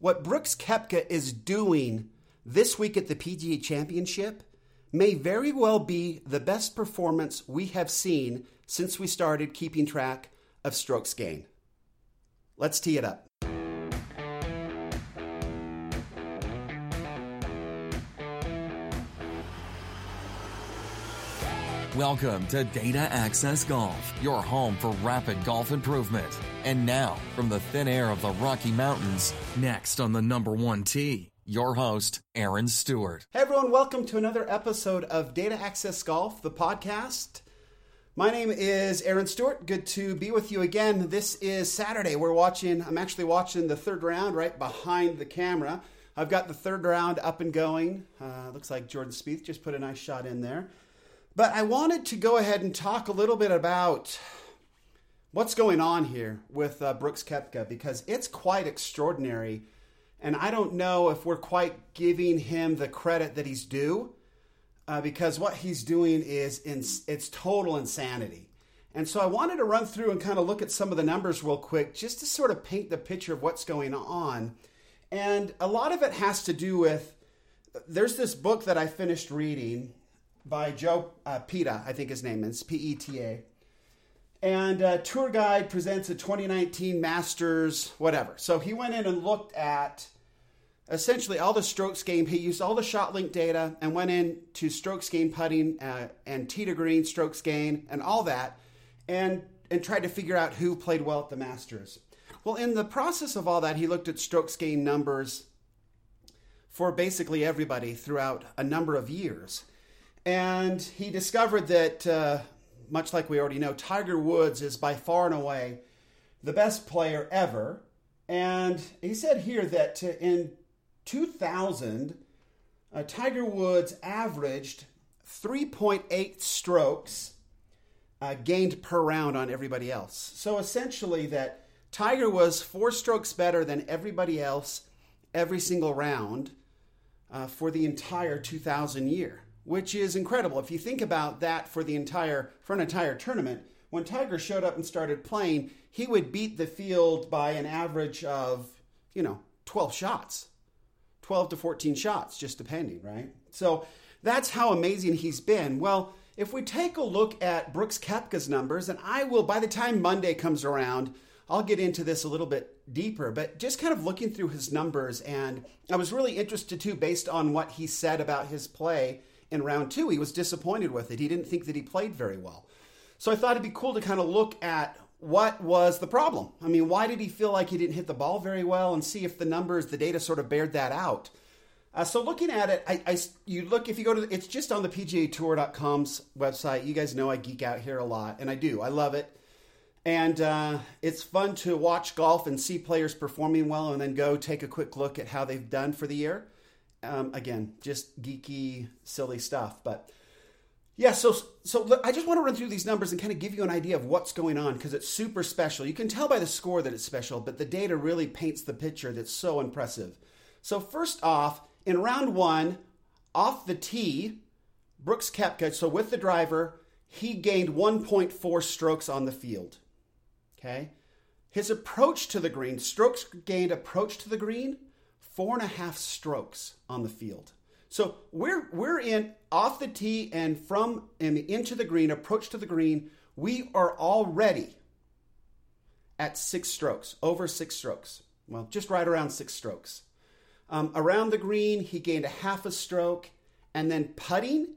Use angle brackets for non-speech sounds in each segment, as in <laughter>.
What Brooks Koepka is doing this week at the PGA Championship may very well be the best performance we have seen since we started keeping track of strokes gained. Let's tee it up. Welcome to Data Access Golf, your home for rapid golf improvement. And now, from the thin air of the Rocky Mountains, next on the number one tee, your host, Aaron Stewart. Hey everyone, welcome to another episode of Data Access Golf, the podcast. My name is Aaron Stewart. Good to be with you again. This is Saturday. We're watching, I'm actually watching the third round right behind the camera. I've got the third round up and going. Uh, looks like Jordan Spieth just put a nice shot in there. But I wanted to go ahead and talk a little bit about what's going on here with uh, Brooks Koepka because it's quite extraordinary. And I don't know if we're quite giving him the credit that he's due uh, because what he's doing is in, it's total insanity. And so I wanted to run through and kind of look at some of the numbers real quick just to sort of paint the picture of what's going on. And a lot of it has to do with there's this book that I finished reading by Joe uh, Peta, I think his name is P E T A. And uh, tour guide presents a 2019 Masters, whatever. So he went in and looked at essentially all the strokes gained. He used all the ShotLink data and went in to strokes gained putting uh, and tee to green strokes gain and all that, and and tried to figure out who played well at the Masters. Well, in the process of all that, he looked at strokes gained numbers for basically everybody throughout a number of years. And he discovered that, uh, much like we already know, Tiger Woods is by far and away the best player ever. And he said here that in 2000, uh, Tiger Woods averaged 3.8 strokes uh, gained per round on everybody else. So essentially, that Tiger was four strokes better than everybody else every single round uh, for the entire 2000 year which is incredible. If you think about that for the entire for an entire tournament, when Tiger showed up and started playing, he would beat the field by an average of, you know, 12 shots. 12 to 14 shots, just depending, right? So that's how amazing he's been. Well, if we take a look at Brooks Koepka's numbers, and I will, by the time Monday comes around, I'll get into this a little bit deeper, but just kind of looking through his numbers, and I was really interested too, based on what he said about his play in round two, he was disappointed with it. He didn't think that he played very well. So I thought it'd be cool to kind of look at what was the problem. I mean, why did he feel like he didn't hit the ball very well and see if the numbers, the data sort of bared that out. Uh, so looking at it, I, I, you look if you go to it's just on the PGA Tour.com's website. You guys know I geek out here a lot, and I do. I love it, and uh, it's fun to watch golf and see players performing well, and then go take a quick look at how they've done for the year. Um, again, just geeky, silly stuff. But yeah, so so I just want to run through these numbers and kind of give you an idea of what's going on because it's super special. You can tell by the score that it's special, but the data really paints the picture that's so impressive. So first off, in round one, off the tee, Brooks Koepka, so with the driver, he gained 1.4 strokes on the field. Okay. His approach to the green, strokes gained approach to the green, four and a half strokes on the field. So we're we're in off the tee and from and into the green, approach to the green. We are already at six strokes, over six strokes. Well, just right around six strokes. Um, around the green, he gained a half a stroke, and then putting,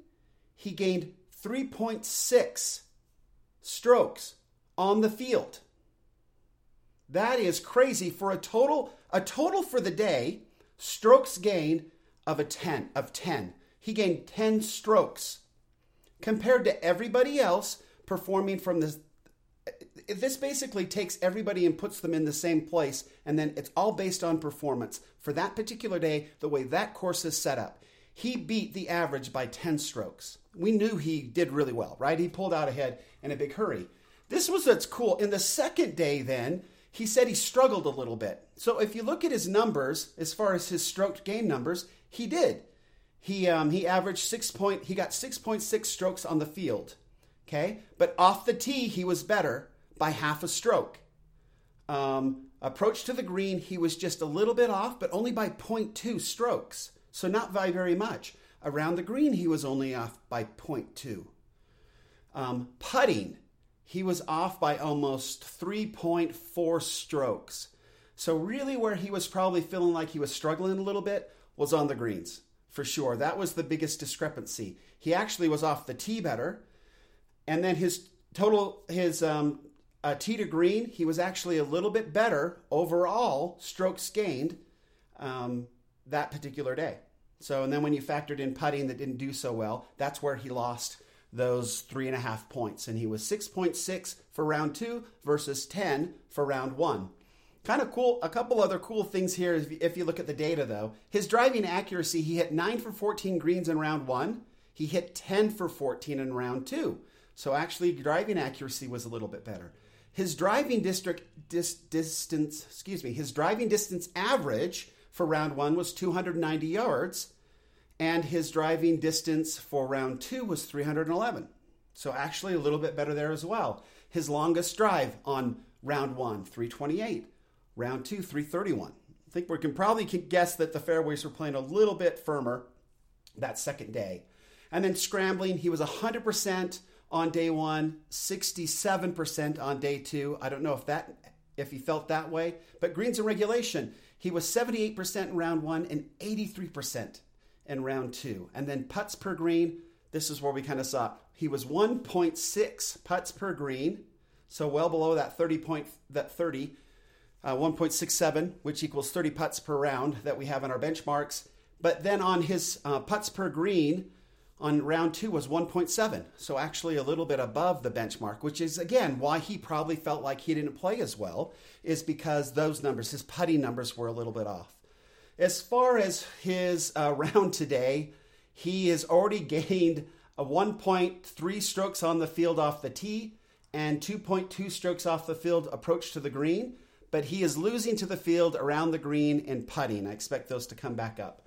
he gained 3.6 strokes on the field. That is crazy. For a total a total for the day strokes gained of a 10 of 10. He gained 10 strokes. Compared to everybody else performing from this this basically takes everybody and puts them in the same place and then it's all based on performance. For that particular day the way that course is set up he beat the average by 10 strokes. We knew he did really well right? He pulled out ahead in a big hurry. This was what's cool. In the second day then he said he struggled a little bit. So if you look at his numbers, as far as his strokes gained numbers, he did. He um, he averaged six point. He got six point six strokes on the field. Okay, but off the tee he was better by half a stroke. Um, Approach to the green, he was just a little bit off, but only by 0.2 strokes. So not by very much. Around the green, he was only off by 0.2. Um, putting, he was off by almost 3.4 strokes. So, really, where he was probably feeling like he was struggling a little bit was on the greens, for sure. That was the biggest discrepancy. He actually was off the tee better. And then his total, his um, uh, tee to green, he was actually a little bit better overall, strokes gained um, that particular day. So, and then when you factored in putting that didn't do so well, that's where he lost those three and a half points. And he was 6.6 for round two versus 10 for round one. Kind of cool. A couple other cool things here if you, look at the data, though. His driving accuracy, he hit 9 for 14 greens in round one. He hit 10 for 14 in round two. So actually, driving accuracy was a little bit better. His driving district dis, distance, excuse me, his driving distance average for round one was 290 yards, and his driving distance for round two was 311. So actually, a little bit better there as well. His longest drive on round one, 328. Round two, 331. I think we can probably guess that the fairways were playing a little bit firmer that second day. And then scrambling, he was 100% on day one, 67% on day two. I don't know if that if he felt that way, but greens in regulation, he was 78% in round one and 83% in round two. And then putts per green, this is where we kind of saw he was 1.6 putts per green, so well below that 30 point that 30 uh, 1.67, which equals 30 putts per round that we have in our benchmarks. But then on his uh, putts per green on round two was 1.7, so actually a little bit above the benchmark, which is again why he probably felt like he didn't play as well, is because those numbers, his putting numbers, were a little bit off. As far as his uh, round today, he has already <laughs> gained a 1.3 strokes on the field off the tee and 2.2 strokes off the field approach to the green but he is losing to the field around the green in putting. I expect those to come back up.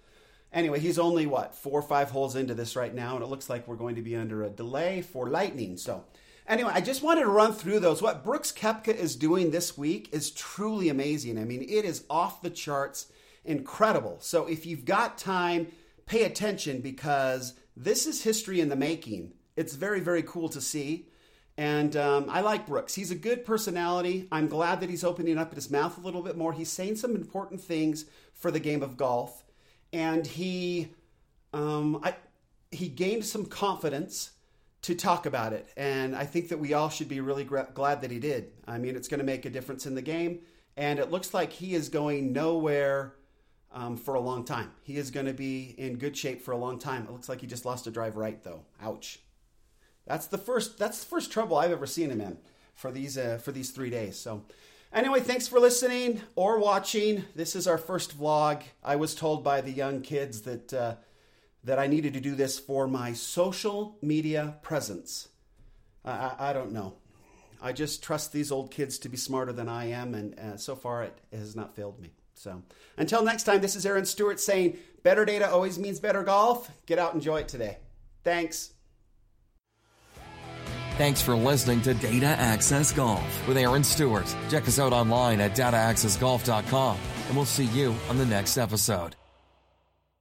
Anyway, he's only what four or five holes into this right now, and it looks like we're going to be under a delay for lightning. So, anyway, I just wanted to run through those. What Brooks Koepka is doing this week is truly amazing. I mean, it is off the charts, incredible. So, if you've got time, pay attention because this is history in the making. It's very, very cool to see. And um, I like Brooks. He's a good personality. I'm glad that he's opening up his mouth a little bit more. He's saying some important things for the game of golf, and he, um, I, he gained some confidence to talk about it. And I think that we all should be really gra- glad that he did. I mean, it's going to make a difference in the game, and it looks like he is going nowhere. Um, for a long time. He is going to be in good shape for a long time. It looks like he just lost a drive right, though. Ouch. That's the first. That's the first trouble I've ever seen him in for these uh, for these three days. So, anyway, thanks for listening or watching. This is our first vlog. I was told by the young kids that uh, that I needed to do this for my social media presence. I, I, don't know. I just trust these old kids to be smarter than I am, and uh, so far it has not failed me. So, until next time, this is Aaron Stewart saying, "Better data always means better golf." Get out, and enjoy it today. Thanks. Thanks for listening to Data Access Golf with Aaron Stewart. Check us out online at dataaccessgolf.com, and we'll see you on the next episode.